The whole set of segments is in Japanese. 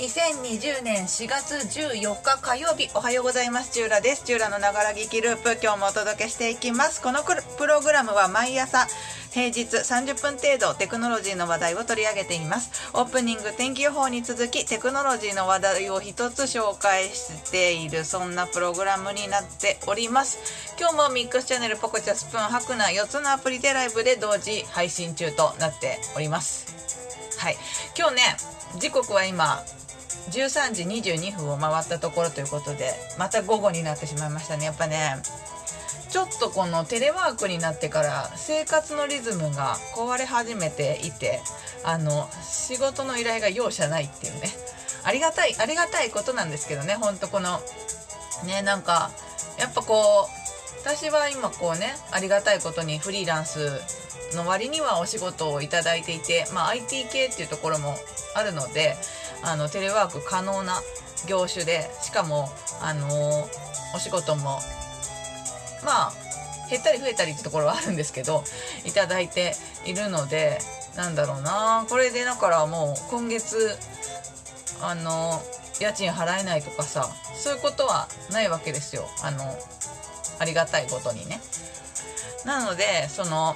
2020年4月14日火曜日おはようございます。チューラです。チューラのながら聞きループ今日もお届けしていきます。このプログラムは毎朝平日30分程度テクノロジーの話題を取り上げています。オープニング天気予報に続きテクノロジーの話題を一つ紹介しているそんなプログラムになっております。今日もミックスチャンネルポコチャスプーンハクナ4つのアプリでライブで同時配信中となっております。はい。今日ね時刻は今13時22分を回ったところということでまた午後になってしまいましたね。やっぱねちょっとこのテレワークになってから生活のリズムが壊れ始めていてあの仕事の依頼が容赦ないっていうね。ありがたいありがたいことなんですけどね。ほんとこのねなんかやっぱこう私は今こうねありがたいことにフリーランスの割にはお仕事をいただいていて、まあ、IT 系っていうところもあるのであのテレワーク可能な業種でしかも、あの、お仕事もまあ減ったり増えたりってところはあるんですけどいただいているのでなんだろうな。これでだからもう今月あの家賃払えないとかさそういうことはないわけですよ。あのありがたいことにね。なのでその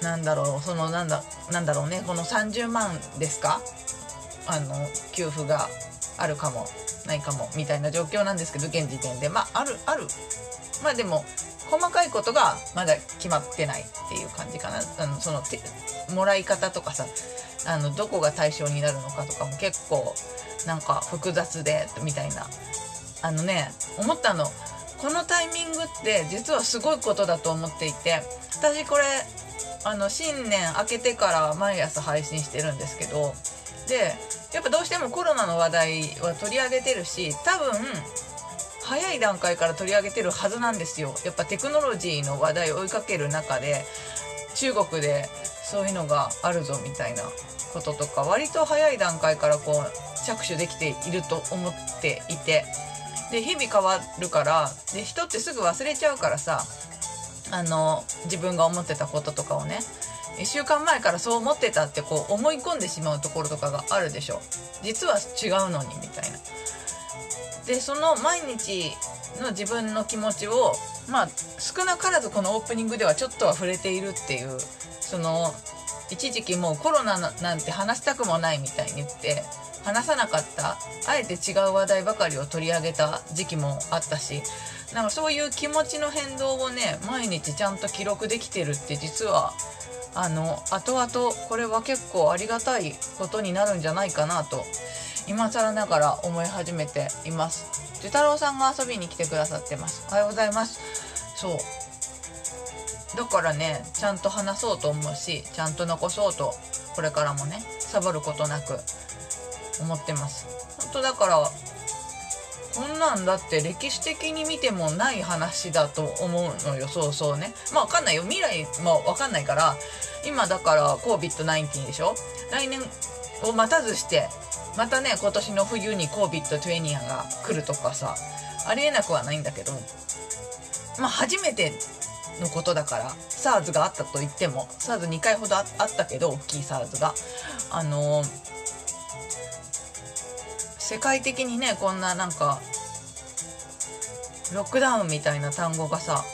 なんだろうそのなんだなんだろうねこの30万ですか？あの給付があるかもないかもみたいな状況なんですけど現時点で。まああるある。まあでも細かいことがまだ決まってないっていう感じかな。あのそのもらい方とかさあのどこが対象になるのかとかも結構なんか複雑でみたいな。あのね思ったのこのタイミングって実はすごいことだと思っていて私これあの新年明けてから毎朝配信してるんですけどでやっぱどうしてもコロナの話題は取り上げてるし多分早い段階から取り上げてるはずなんですよ。やっぱテクノロジーの話題を追いかける中で中国でそういうのがあるぞみたいなこととか割と早い段階からこう着手できていると思っていて。で日々変わるからで人ってすぐ忘れちゃうからさあの自分が思ってたこととかをね1週間前からそう思ってたってこう思い込んでしまうところとかがあるでしょ。実は違うのにみたいな。でその毎日の自分の気持ちをまあ少なからずこのオープニングではちょっとは触れているっていうその一時期もうコロナなんて話したくもないみたいに言って話さなかったあえて違う話題ばかりを取り上げた時期もあったしなんかそういう気持ちの変動をね毎日ちゃんと記録できてるって実はあの後々これは結構ありがたいことになるんじゃないかなと今更ながら思い始めています。寿太郎さんが遊びに来てくださってます。おはようございます。そう。だからねちゃんと話そうと思うしちゃんと残そうとこれからもねサボることなく思ってます。本当だからこんなんだって歴史的に見てもない話だと思うのよそうそうね。まあ分かんないよ。未来も分かんないから今だから COVID-19 でしょ？来年を待たずしてまたね今年の冬に COVID-20 が来るとかさありえなくはないんだけどまあ初めてのことだから SARS があったと言っても SARS2 回ほどあったけど大きい SARS が。あのー世界的にねこんななんかロックダウンみたいな単語がさ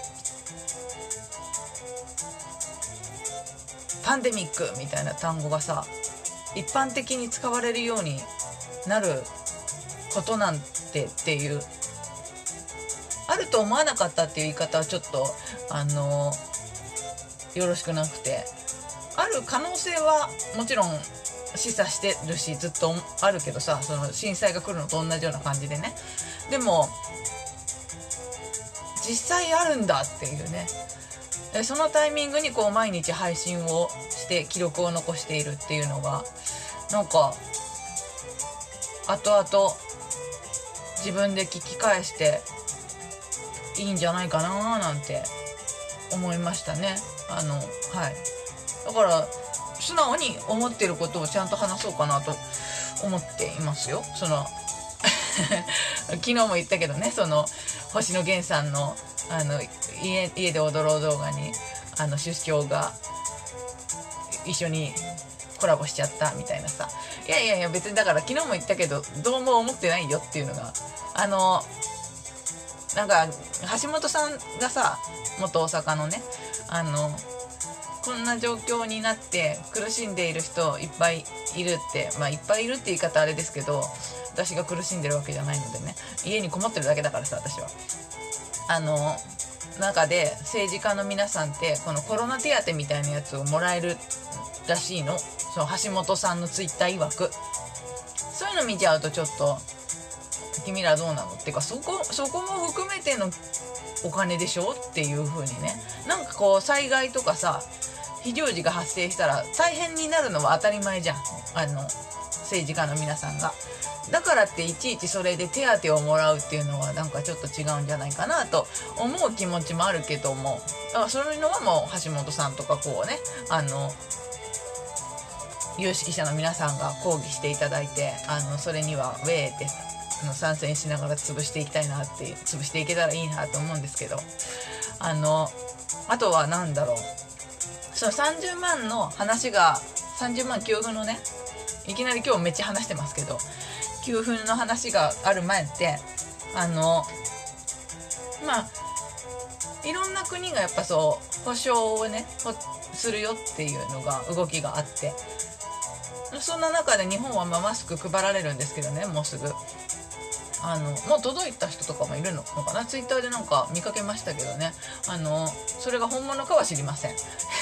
パンデミックみたいな単語がさ一般的に使われるようになることなんてっていうあると思わなかったっていう言い方はちょっとあのよろしくなくてある可能性はもちろん示唆してるしずっとあるけどさその震災が来るのと同じような感じでね。でも実際あるんだっていうね。そのタイミングにこう毎日配信をして記録を残しているっていうのがなんか後々自分で聞き返していいんじゃないかななんて思いましたね。あのはい。だから素直に思ってることをちゃんと話そうかなと思っていますよ。その 昨日も言ったけどねその星野源さんのあの家家で踊ろう動画にあの出張が一緒にコラボしちゃったみたいなさ。いやいやいや別にだから昨日も言ったけどどうも思ってないよっていうのがあのなんか橋本さんがさ元大阪のねあのこんな状況になって苦しんでいる人いっぱいいるってまあいっぱいいるって言い方あれですけど私が苦しんでるわけじゃないのでね。家にこもってるだけだからさ私は。あの中で政治家の皆さんってこのコロナ手当みたいなやつをもらえるらしいの。その橋本さんのツイッター曰く。そういうの見ちゃうとちょっと君らどうなの？っていうかそこそこも含めてのお金でしょ？っていう風にね。なんかこう災害とかさ非常時が発生したら大変になるのは当たり前じゃん。あの政治家の皆さんが。だからっていちいちそれで手当をもらうっていうのはなんかちょっと違うんじゃないかなと思う気持ちもあるけども。だからそういうのはもう橋本さんとかこうねあの有識者の皆さんが抗議していただいてあのそれにはウェーってあの参戦しながら潰していきたいなって潰していけたらいいなと思うんですけど。あのあとは何だろう。その30万の話が30万給付のねいきなり今日めっちゃ話してますけど給付の話がある前ってあのまあいろんな国がやっぱそう保証をねするよっていうのが動きがあってそんな中で日本はまマスク配られるんですけどねもうすぐ。あのもう届いた人とかもいるのかな？ツイッターでなんか見かけましたけどね。あのそれが本物かは知りません。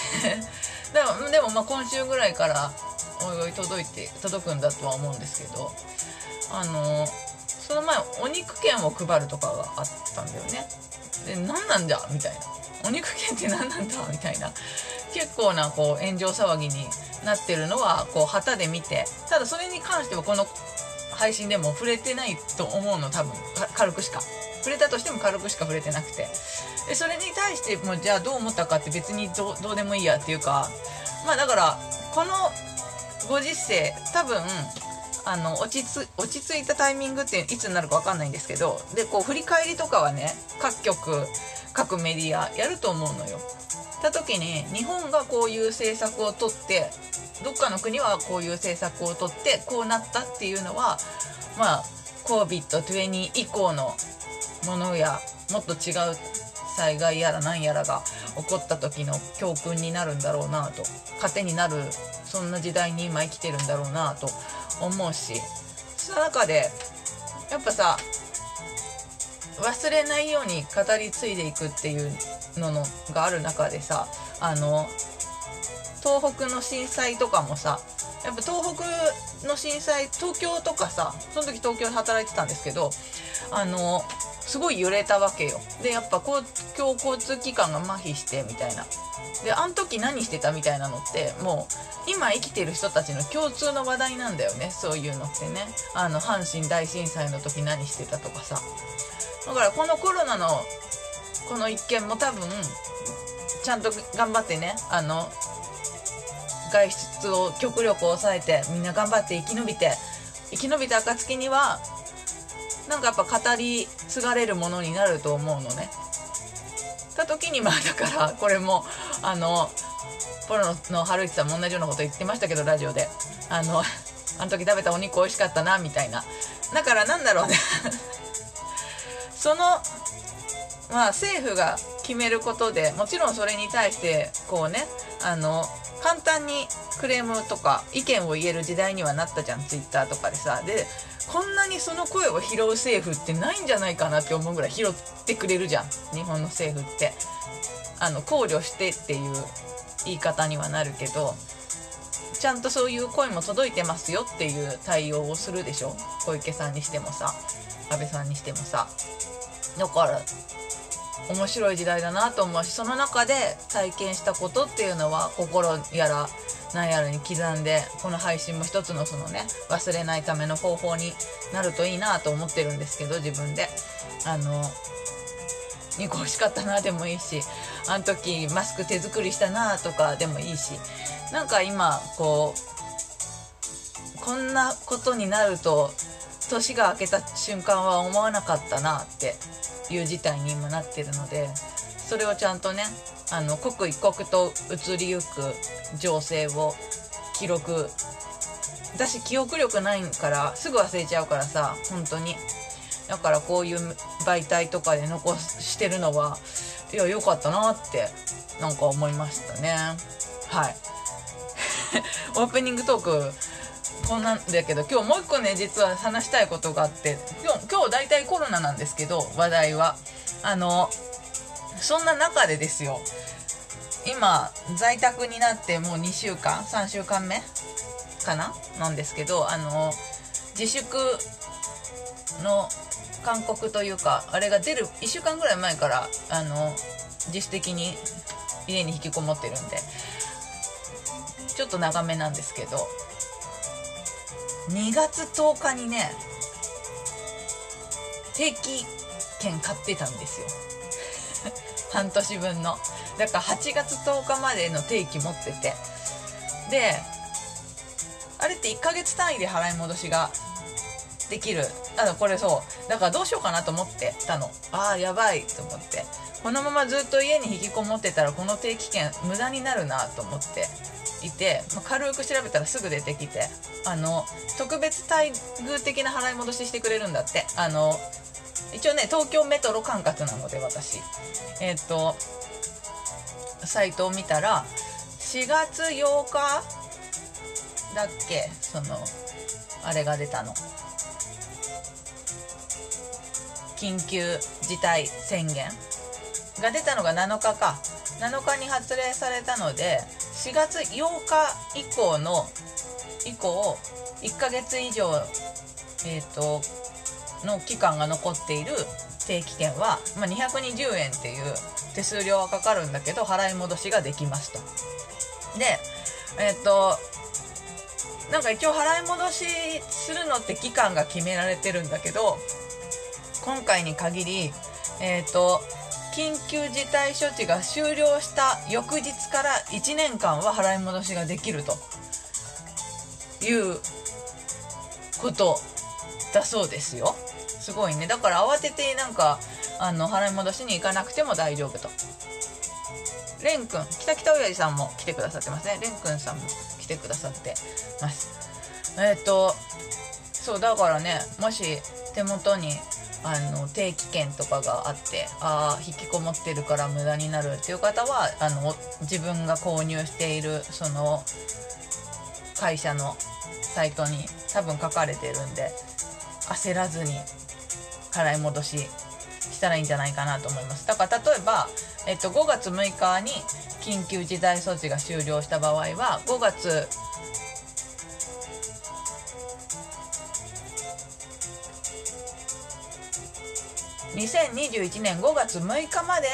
でもでもまあ今週ぐらいからおいおい届いて届くんだとは思うんですけどあのその前お肉券を配るとかがあったんだよね。で何なんだみたいな。お肉券って何なんだみたいな。結構なこう炎上騒ぎになってるのはこう旗で見てただそれに関してはこの配信でも触れてないと思うの多分。軽くしか。触れたとしても軽くしか触れてなくてでそれに対してもじゃあどう思ったかって別にどうでもいいやっていうかまあだからこのご時世多分あの落ち落ち着いたタイミングっていつになるか分かんないんですけどでこう振り返りとかはね各局各メディアやると思うのよ。た時に日本がこういう政策をとってどっかの国はこういう政策をとってこうなったっていうのはまあ COVID-20 以降のものやもっと違う災害やら何やらが起こった時の教訓になるんだろうなと糧になるそんな時代に今生きてるんだろうなと思うしその中でやっぱさ忘れないように語り継いでいくっていうののがある中でさあの東北の震災とかもさやっぱ東北の震災東京とかさその時東京で働いてたんですけどあのすごい揺れたわけよ。でやっぱ公共交通機関が麻痺してみたいな。であん時何してたみたいなのってもう今生きてる人たちの共通の話題なんだよね。そういうのってね。あの阪神大震災の時何してたとかさ。だからこのコロナのこの一件も多分ちゃんと頑張ってねあの外出を極力抑えてみんな頑張って生き延びて生き延びた暁にはなんかやっぱ語り継がれるものになると思うのね。た時にまあだからこれもあのポロの春市さんも同じようなこと言ってましたけどラジオで。あのあの時食べたお肉美味しかったなみたいな。だからなんだろうね。そのまあ政府が決めることでもちろんそれに対してこうねあの簡単にクレームとか意見を言える時代にはなったじゃんツイッターとかでさ。でこんなにその声を拾う政府ってないんじゃないかなって思うぐらい拾ってくれるじゃん日本の政府って。あの考慮してっていう言い方にはなるけどちゃんとそういう声も届いてますよっていう対応をするでしょ？小池さんにしてもさ安倍さんにしてもさ。だから面白い時代だなと思うしその中で体験したことっていうのは心やら何やらに刻んでこの配信も一つのそのね忘れないための方法になるといいなと思ってるんですけど自分で。あの肉美味しかったなでもいいしあの時マスク手作りしたなとかでもいいしなんか今こうこんなことになると年が明けた瞬間は思わなかったなっていう事態に今なってるのでそれをちゃんとねあの刻一刻と移りゆく情勢を記録私記憶力ないからすぐ忘れちゃうからさ本当に。だからこういう媒体とかで残してるのはいや良かったなってなんか思いましたね。はい。オープニングトークこんなんだけど今日もう一個ね実は話したいことがあって今日今日大体コロナなんですけど話題は。あのそんな中でですよ。今在宅になってもう2週間3週間目かな？なんですけどあの自粛の勧告というかあれが出る1週間ぐらい前からあの自主的に家に引きこもってるんでちょっと長めなんですけど2月10日にね定期券買ってたんですよ。半年分の。だから8月10日までの定期持ってて。であれって1ヶ月単位で払い戻しができる。あこれそう。だからどうしようかなと思ってたの。ああやばい。と思って。このままずっと家に引きこもってたらこの定期券無駄になるなと思って。いて、まあ、軽く調べたらすぐ出てきてあの特別待遇的な払い戻ししてくれるんだって。あの一応ね東京メトロ管轄なので私。えっ、とサイトを見たら4月8日だっけ？そのあれが出たの。緊急事態宣言が出たのが7日か。7日に発令されたので4月8日以降の以降1ヶ月以上えっ、ー、との期間が残っている定期券は、まあ、220円っていう手数料はかかるんだけど払い戻しができますとでえっ、ー、となんか一応払い戻しするのって期間が決められてるんだけど今回に限り、えっ、ー、と、緊急事態処置が終了した翌日から1年間は払い戻しができるということだそうですよ。すごいね。だから慌ててなんか、あの、払い戻しに行かなくても大丈夫と。レン君、北北親父さんも来てくださってますね。レン君さんも来てくださってます。えっ、ー、と、そう、だからね、もし手元にあの定期券とかがあってああ引きこもってるから無駄になるっていう方はあの自分が購入しているその会社のサイトに多分書かれてるんで焦らずに払い戻ししたらいいんじゃないかなと思います。だから例えば、えっと、5月6日に緊急事態措置が終了した場合は5月2021年5月6日まで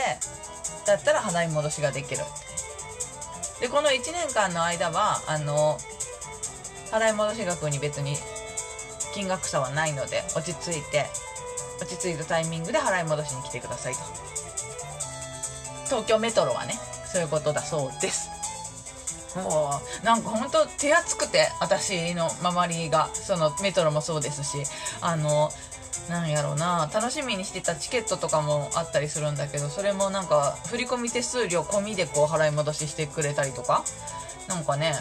だったら払い戻しができる。でこの1年間の間はあの払い戻し額に別に金額差はないので落ち着いて落ち着いたタイミングで払い戻しに来てくださいと。東京メトロはねそういうことだそうです。もうなんか本当手厚くて私の周りがそのメトロもそうですしあのなんやろうな。楽しみにしてたチケットとかもあったりするんだけどそれもなんか振込手数料込みでこう払い戻ししてくれたりとか？なんかね。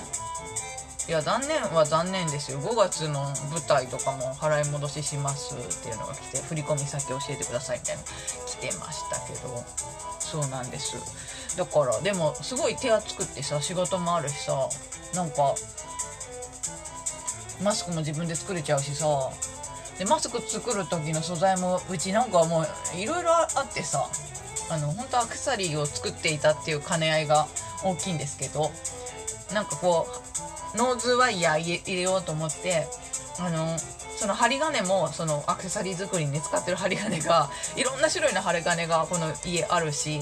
いや残念は残念ですよ。5月の舞台とかも払い戻ししますっていうのが来て振込先教えてくださいみたいな来てましたけど。そうなんです。だからでもすごい手厚くってさ仕事もあるしさなんかマスクも自分で作れちゃうしさでマスク作る時の素材もうちなんかもういろいろあってさあの本当アクセサリーを作っていたっていう兼ね合いが大きいんですけどなんかこうノーズワイヤー入れようと思ってあのその針金もそのアクセサリー作りに使ってる針金がいろんな種類の針金がこの家あるし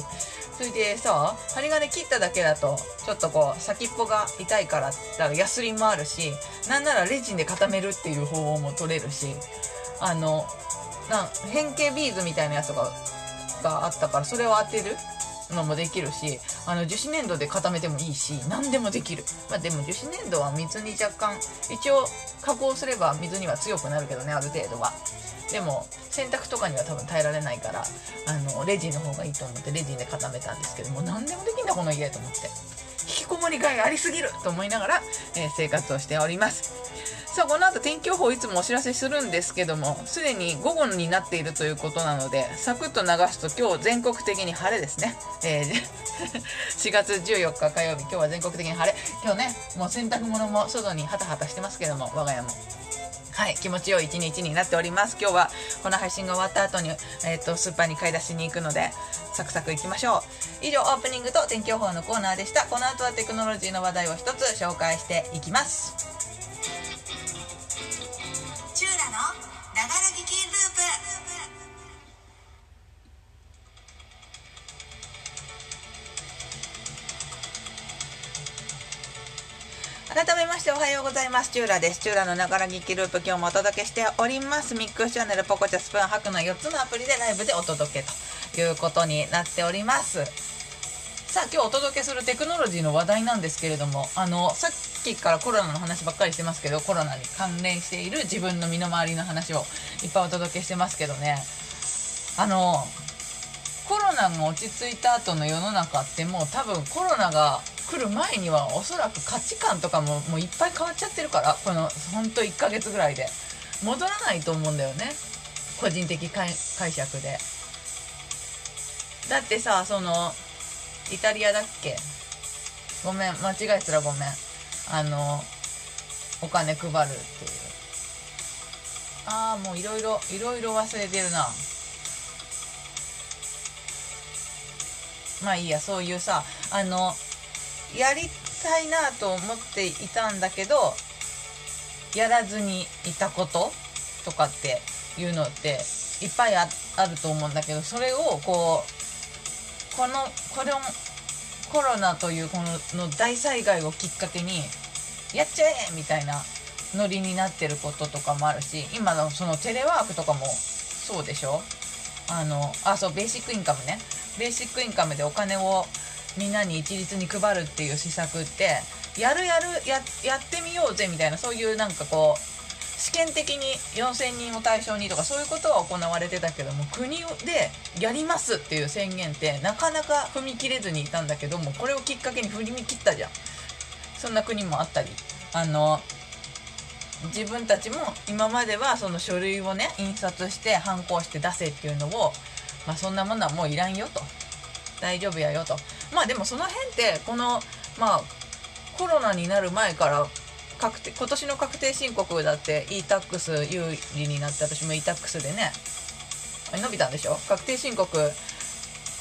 それでさ針金切っただけだとちょっとこう先っぽが痛いからだヤスリもあるしなんならレジンで固めるっていう方法も取れるしあのな変形ビーズみたいなやつががあったからそれを当てるのもできるしあの樹脂粘土で固めてもいいし何でもできる、まあ、でも樹脂粘土は水に若干一応加工すれば水には強くなるけどねある程度は。でも洗濯とかには多分耐えられないからあのレジンの方がいいと思ってレジンで固めたんですけども何でもできんだこの家と思って。引きこもりがいありすぎると思いながら、えー、生活をしております。さあこの後天気予報いつもお知らせするんですけどもすでに午後になっているということなのでサクッと流すと今日全国的に晴れですね、えー、4月14日火曜日今日は全国的に晴れ。今日ねもう洗濯物も外にハタハタしてますけども我が家も。はい、気持ちよい一日になっております。今日はこの配信が終わった後に、えっ、ー、と、スーパーに買い出しに行くので、サクサク行きましょう。以上、オープニングと天気予報のコーナーでした。この後はテクノロジーの話題を一つ紹介していきます。チューラです。チューラのながら聞きループ今日もお届けしております。ミックスチャンネル、ポコチャ、スプーン、ハクの4つのアプリでライブでお届けということになっております。さあ今日お届けするテクノロジーの話題なんですけれども、あの、さっきからコロナの話ばっかりしてますけど、コロナに関連している自分の身の回りの話をいっぱいお届けしてますけどね、あの、コロナが落ち着いた後の世の中ってもう多分コロナが来る前にはおそらく価値観とかももういっぱい変わっちゃってるからこのほんと1ヶ月ぐらいで。戻らないと思うんだよね。個人的解釈で。だってさそのイタリアだっけ？ごめん間違えたらごめん。あのお金配るっていう。ああもういろいろいろいろ忘れてるな。まあいいやそういうさあのやりたいなと思っていたんだけどやらずにいたこととかっていうのっていっぱいあると思うんだけどそれをこうこのこれをコロナというこのの大災害をきっかけにやっちゃえみたいなノリになってることとかもあるし今のそのテレワークとかもそうでしょ？あのあそうベーシックインカムね。ベーシックインカムでお金をみんなに一律に配るっていう施策ってやるやるややってみようぜみたいなそういうなんかこう試験的に4000人を対象にとかそういうことは行われてたけども国でやりますっていう宣言ってなかなか踏み切れずにいたんだけどもこれをきっかけに踏み切ったじゃん。そんな国もあったり。あの自分たちも今まではその書類をね印刷して反抗して出せっていうのを、まあ、そんなものはもういらんよと。大丈夫やよと。まあでもその辺ってこのまあコロナになる前から確定今年の確定申告だって e-tax 有利になって私も e-tax でね伸びたんでしょ？確定申告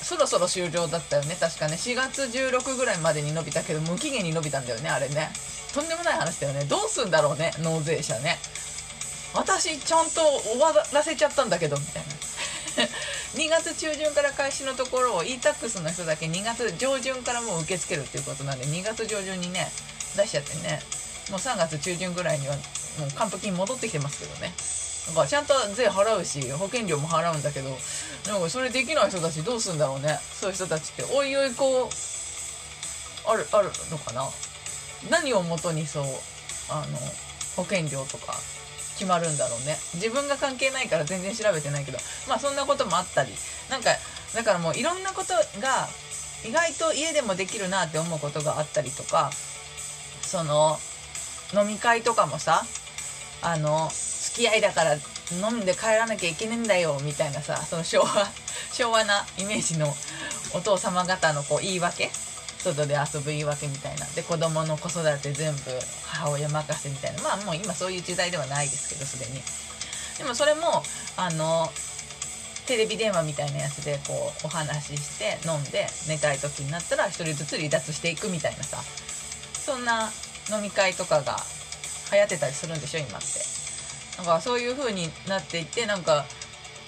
そろそろ終了だったよね確かね。4月16ぐらいまでに伸びたけど無期限に伸びたんだよねあれね。とんでもない話だよね。どうすんだろうね納税者ね。私ちゃんと終わらせちゃったんだけどみたいな。2月中旬から開始のところを e-tax の人だけ2月上旬からもう受け付けるっていうことなんで2月上旬にね出しちゃってね。もう3月中旬ぐらいにはもう還付金戻ってきてますけどね。だからちゃんと税払うし保険料も払うんだけどなんかそれできない人たちどうすんだろうね。そういう人たちっておいおいこうあるあるのかな。何をもとにそうあの保険料とか。決まるんだろうね。自分が関係ないから全然調べてないけど。まあそんなこともあったり。なんかだからもういろんなことが意外と家でもできるなって思うことがあったりとか。その飲み会とかもさあの付き合いだから飲んで帰らなきゃいけねえんだよみたいなさその昭和昭和なイメージのお父様方のこう言い訳。外で遊ぶ言い訳みたいな。で子供の子育て全部母親任せみたいな。まあもう今そういう時代ではないですけどすでに。でもそれもあのテレビ電話みたいなやつでこうお話しして飲んで寝たい時になったら1人ずつ離脱していくみたいなさ。そんな飲み会とかが流行ってたりするんでしょ今って。だかそういう風になっていってなんか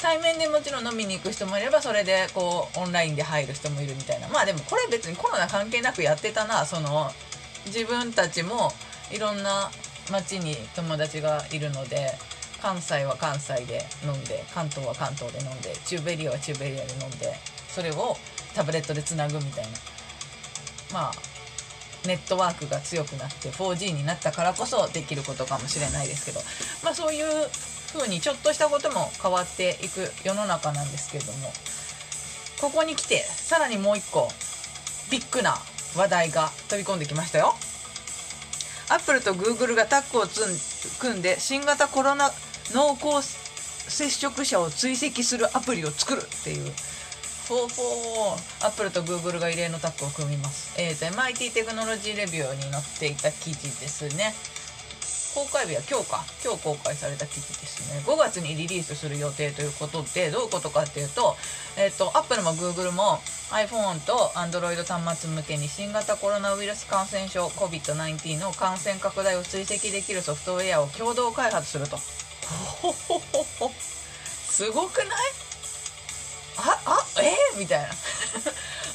対面でもちろん飲みに行く人もいればそれでこうオンラインで入る人もいるみたいな。まあでもこれ別にコロナ関係なくやってたな。その自分たちもいろんな町に友達がいるので関西は関西で飲んで関東は関東で飲んでチューベリアはチューベリアで飲んでそれをタブレットでつなぐみたいな。まあネットワークが強くなって 4G になったからこそできることかもしれないですけど。まあそういう風にちょっとしたことも変わっていく世の中なんですけれどもここに来てさらにもう一個ビッグな話題が飛び込んできましたよ。アップルとグーグルがタッグを組んで新型コロナ濃厚接触者を追跡するアプリを作るっていう。ほうほうアップルとグーグルが異例のタッグを組みます。えっ、ー、と MIT テクノロジーレビューに載っていた記事ですね。公開日は今日か。今日公開された記事ですね。5月にリリースする予定ということでどういうことかっていうとえっ、ー、とアップルもグーグルも iPhone と Android 端末向けに新型コロナウイルス感染症 COVID-19 の感染拡大を追跡できるソフトウェアを共同開発すると。ほほほほすごくない？ああえ？ー、みたいな。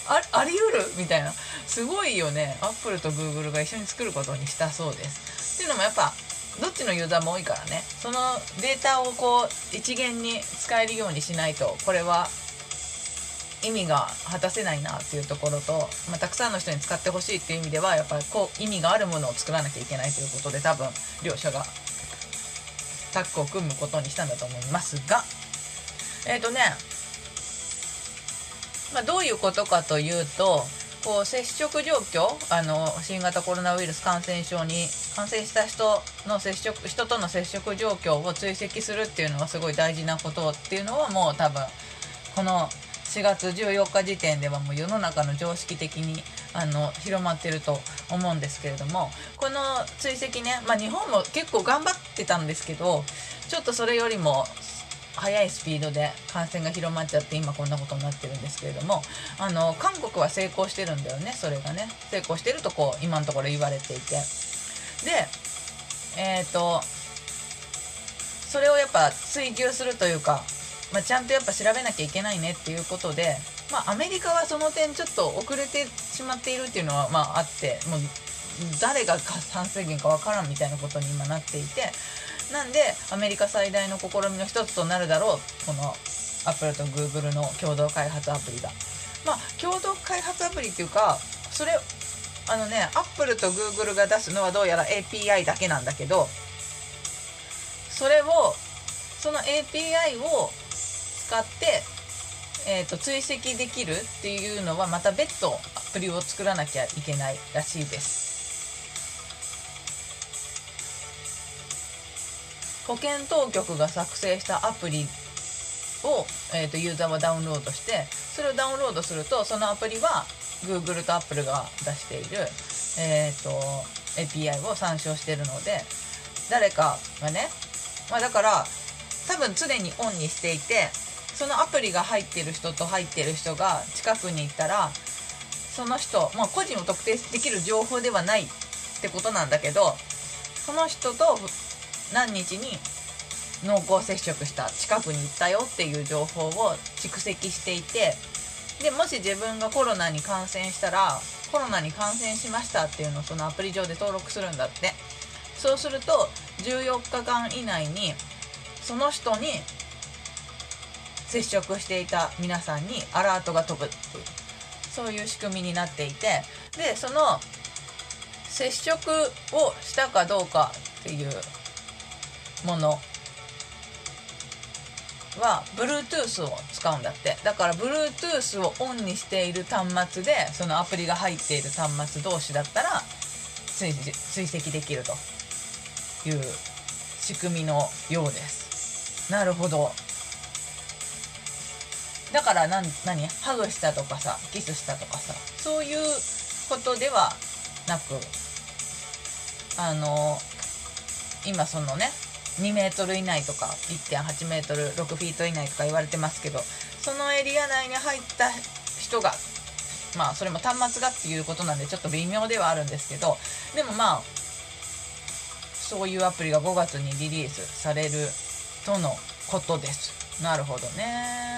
ああり得る？みたいな。すごいよね。アップルとグーグルが一緒に作ることにしたそうです。っていうのもやっぱどっちのユーザーも多いからね。そのデータをこう一元に使えるようにしないとこれは意味が果たせないなっていうところと、まあ、たくさんの人に使ってほしいっていう意味ではやっぱりこう意味があるものを作らなきゃいけないということで多分両者がタッグを組むことにしたんだと思いますが。えっ、ー、とね。まあ、どういうことかというとこう接触状況あの新型コロナウイルス感染症に感染した人の接触人との接触状況を追跡するっていうのはすごい大事なことっていうのはもう多分この4月14日時点ではもう世の中の常識的にあの広まってると思うんですけれどもこの追跡ね、まあ、日本も結構頑張ってたんですけどちょっとそれよりも速いスピードで感染が広まっちゃって今こんなことになってるんですけれどもあの韓国は成功してるんだよねそれがね。成功してるとこう今のところ言われていて。でえっ、ー、とそれをやっぱ追求するというか、まあ、ちゃんとやっぱ調べなきゃいけないねっていうことで、まあ、アメリカはその点ちょっと遅れてしまっているっていうのはまああってもう誰が感染源かわからんみたいなことに今なっていてなんでアメリカ最大の試みの一つとなるだろうこのアップルとグーグルの共同開発アプリが。まあ共同開発アプリっていうかそれあのねアップルとグーグルが出すのはどうやら API だけなんだけどそれをその API を使って、えーと、追跡できるっていうのはまた別途アプリを作らなきゃいけないらしいです。保健当局が作成したアプリを、えーと、ユーザーはダウンロードしてそれをダウンロードするとそのアプリは Google と Apple が出している、えーと、API を参照しているので誰かがね、まあ、だから多分常にオンにしていてそのアプリが入ってる人と入ってる人が近くに行ったらその人、まあ、個人を特定できる情報ではないってことなんだけどその人と何日に濃厚接触した近くに行ったよっていう情報を蓄積していてでもし自分がコロナに感染したらコロナに感染しましたっていうのをそのアプリ上で登録するんだって。そうすると14日間以内にその人に接触していた皆さんにアラートが飛ぶっていうそういう仕組みになっていてでその接触をしたかどうかっていうものは Bluetooth を使うんだって。だから Bluetooth をオンにしている端末でそのアプリが入っている端末同士だったら追跡できるという仕組みのようです。なるほど。だから何何？ハグしたとかさキスしたとかさそういうことではなくあの今そのね2メートル以内とか1.8メートル6フィート以内とか言われてますけどそのエリア内に入った人がまあそれも端末がっていうことなんでちょっと微妙ではあるんですけどでもまあそういうアプリが5月にリリースされるとのことです。なるほどね。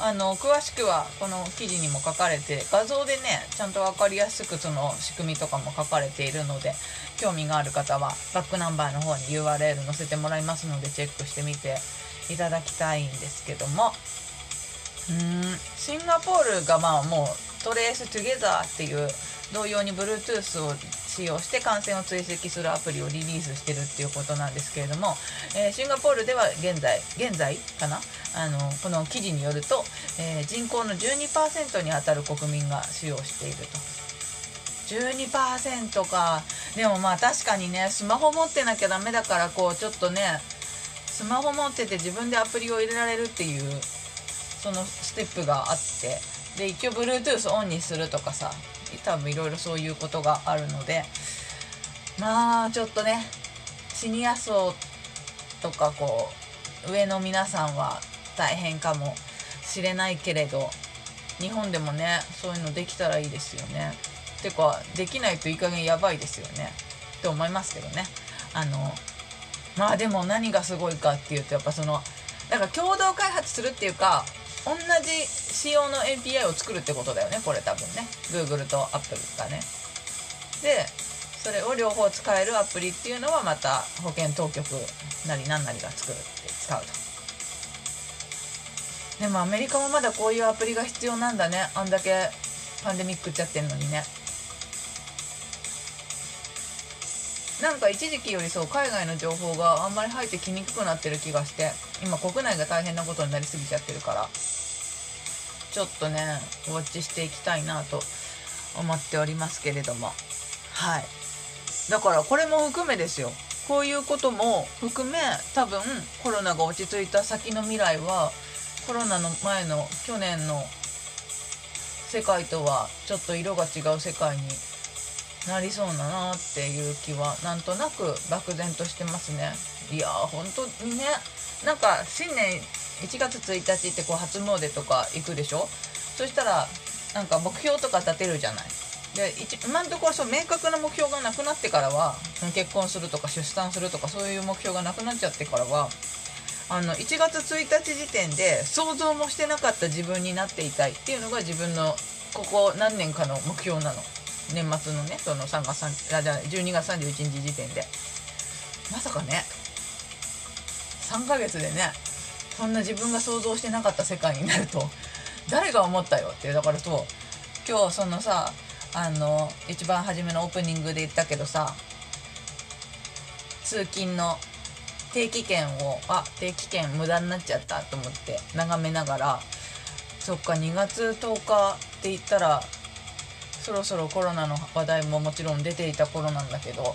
あの詳しくはこの記事にも書かれて画像でねちゃんと分かりやすくその仕組みとかも書かれているので興味がある方はバックナンバーの方に URL 載せてもらいますのでチェックしてみていただきたいんですけども。うん。シンガポールがまあもうトレーストゥゲザーっていう同様に Bluetooth を使用して感染を追跡するアプリをリリースしてるっていうことなんですけれども、えー、シンガポールでは現在現在かな？あのこの記事によると、えー、人口の12%にあたる国民が使用していると。12%か。でもまあ確かにねスマホ持ってなきゃダメだからこうちょっとねスマホ持ってて自分でアプリを入れられるっていうそのステップがあって。で一応 Bluetooth オンにするとかさ。多分いろいろそういうことがあるので。まあちょっとねシニア層とかこう上の皆さんは大変かもしれないけれど日本でもねそういうのできたらいいですよね。てかできないといい加減やばいですよね。って思いますけどね。あのまあでも何がすごいかっていうとやっぱそのだから共同開発するっていうか同じ仕様の API を作るってことだよねこれ多分ね。Google と Apple がね。でそれを両方使えるアプリっていうのはまた保健当局なり何なりが作るって使うと。でもアメリカもまだこういうアプリが必要なんだね。あんだけパンデミックっちゃってんのにね。なんか一時期よりそう海外の情報があんまり入ってきにくくなってる気がして今国内が大変なことになりすぎちゃってるからちょっとねウォッチしていきたいなと思っておりますけれども。はい。だからこれも含めですよ。こういうことも含め多分コロナが落ち着いた先の未来はコロナの前の去年の世界とはちょっと色が違う世界になりそうだなっていう気はなんとなく漠然としてますね。いやー本当にねなんか新年1月1日ってこう初詣とか行くでしょ？そしたらなんか目標とか立てるじゃない。で今のところそう明確な目標がなくなってからは結婚するとか出産するとかそういう目標がなくなっちゃってからはあの1月1日時点で想像もしてなかった自分になっていたいっていうのが自分のここ何年かの目標なの。年末のねその3月3あじゃ12月31日時点で。まさかね3ヶ月でねそんな自分が想像してなかった世界になると誰が思ったよって。だからそう今日そのさあの一番初めのオープニングで言ったけどさ通勤の定期券をあ定期券無駄になっちゃったと思って眺めながらそっか2月10日って言ったらそろそろコロナの話題ももちろん出ていた頃なんだけど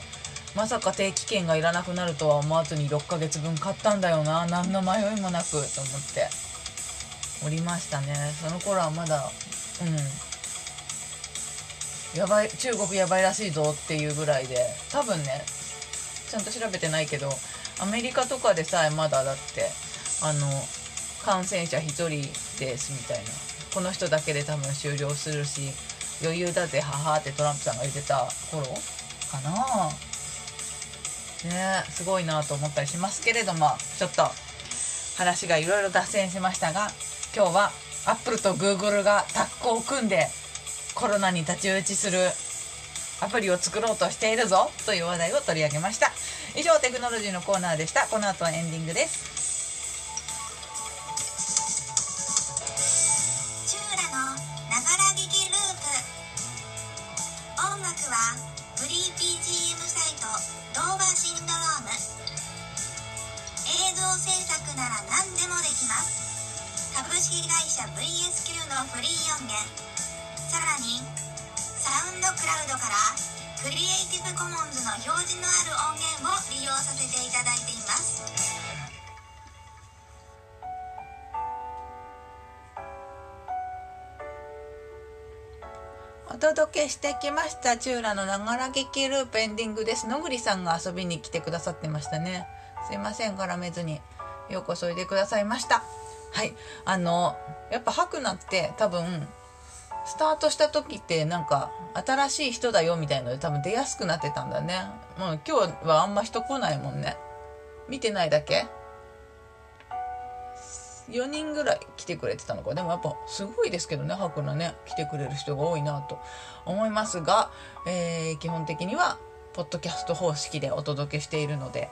まさか定期券がいらなくなるとは思わずに6ヶ月分買ったんだよな。何の迷いもなくと思って。おりましたね。その頃はまだうん。やばい中国やばいらしいぞっていうぐらいで。多分ねちゃんと調べてないけどアメリカとかでさえまだだってあの感染者1人ですみたいな。この人だけで多分終了するし余裕だぜ母ってトランプさんが言ってた頃かな。ねすごいなと思ったりしますけれどもちょっと話がいろいろ脱線しましたが今日はアップルとグーグルがタッグを組んでコロナに太刀打ちするアプリを作ろうとしているぞという話題を取り上げました。以上テクノロジーのコーナーでした。この後はエンディングです。楽はフリー PGM サイト動画シンドローム。映像制作なら何でもできます。株式会社 VSQ のフリー音源。さらにサウンドクラウドからクリエイティブコモンズの表示のある音源を利用させていただいています。届けしてきましたチューラのながら劇ループエンディングです。野栗さんが遊びに来てくださってましたね。すいません絡めずにようこそいでくださいました。はい。あのやっぱハクナって多分スタートした時ってなんか新しい人だよみたいので多分出やすくなってたんだね。もう今日はあんま人来ないもんね。見てないだけ？4人ぐらい来てくれてたのか。でもやっぱすごいですけどね。白菜ね。来てくれる人が多いなと思いますが、えー、基本的にはポッドキャスト方式でお届けしているので、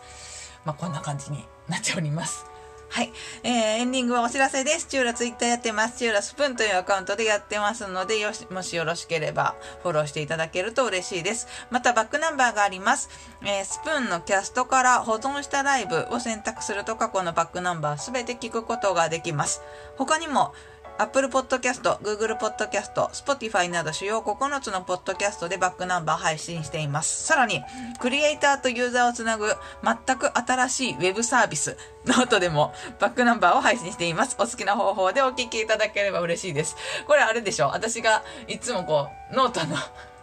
まあ、こんな感じになっております。はい。えー、エンディングはお知らせです。チューラツイッターやってます。チューラスプーンというアカウントでやってますので、よし、もしよろしければフォローしていただけると嬉しいです。またバックナンバーがあります。えー、スプーンのキャストから保存したライブを選択すると過去のバックナンバーすべて聞くことができます。他にも、Apple Podcast、Google Podcast、Spotify など主要9つのポッドキャストでバックナンバー配信しています。さらに、クリエイターとユーザーをつなぐ全く新しいウェブサービス、ノートでもバックナンバーを配信しています。お好きな方法でお聞きいただければ嬉しいです。これあれでしょ？私がいつもこう、ノートの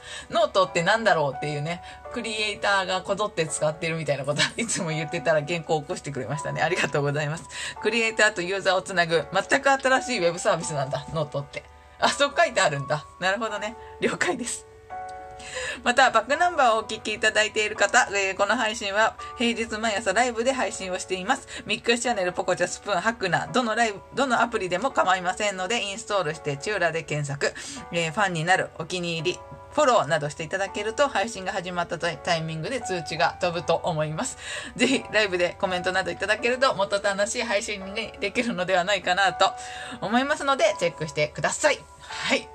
ノートって何だろうっていうね、クリエイターがこぞって使ってるみたいなこといつも言ってたら原稿を起こしてくれましたね。ありがとうございます。クリエイターとユーザーをつなぐ全く新しいウェブサービスなんだ、ノートって。あ、そう書いてあるんだ。なるほどね。了解です。また、バックナンバーをお聞きいただいている方、えー、この配信は平日毎朝ライブで配信をしています。 MixChannel、Pococha、Spoon、Hakuna、どのライブ、どのアプリでも構いませんので、インストールして、チューラで検索、えー、ファンになる、お気に入り、フォローなどしていただけると配信が始まったタイミングで通知が飛ぶと思います。ぜひライブでコメントなどいただけるともっと楽しい配信にできるのではないかなと思いますのでチェックしてください。はい。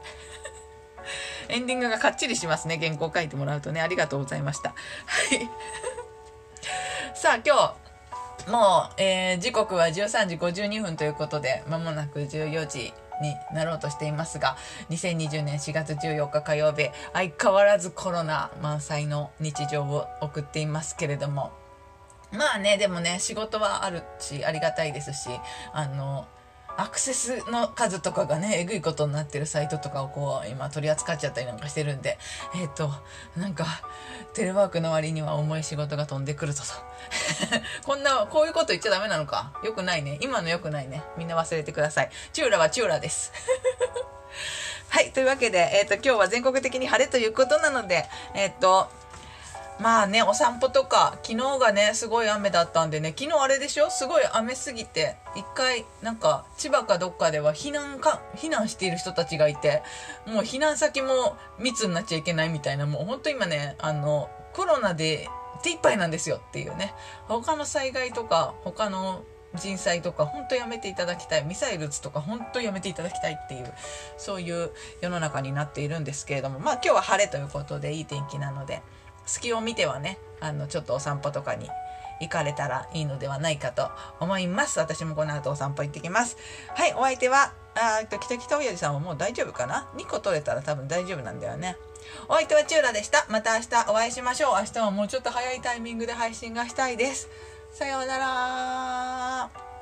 エンディングがかっちりしますね。原稿書いてもらうとね。ありがとうございました。はい。さあ、今日、もう、えー、時刻は13時52分ということで、まもなく14時になろうとしていますが、2020年4月14日火曜日、相変わらずコロナ満載の日常を送っていますけれども、まあね、でもね、仕事はあるし、ありがたいですし、あの、アクセスの数とかがね、えぐいことになってるサイトとかをこう、今取り扱っちゃったりなんかしてるんで、えっ、ー、と、なんか、テレワークの割には重い仕事が飛んでくるぞと。こんな、こういうこと言っちゃダメなのか？よくないね。今のよくないね。みんな忘れてください。チューラはチューラです。はい。というわけで、えっ、ー、と、今日は全国的に晴れということなので、えっ、ー、と、まあね、お散歩とか、昨日がね、すごい雨だったんでね、昨日あれでしょ？すごい雨すぎて、一回、なんか、千葉かどっかでは避難か、避難している人たちがいて、もう避難先も密になっちゃいけないみたいな、もう本当今ね、あの、コロナで手一杯なんですよっていうね、他の災害とか、他の人災とか本当やめていただきたい。ミサイル撃つとか本当やめていただきたいっていうそういう世の中になっているんですけれどもまあ今日は晴れということでいい天気なので。隙を見てはね、あの、ちょっとお散歩とかに行かれたらいいのではないかと思います。私もこの後お散歩行ってきます。はい、お相手は、あと、きたきたおやじさんはもう大丈夫かな ?2 個取れたら多分大丈夫なんだよね。お相手はチューラでした。また明日お会いしましょう。明日はもうちょっと早いタイミングで配信がしたいです。さようなら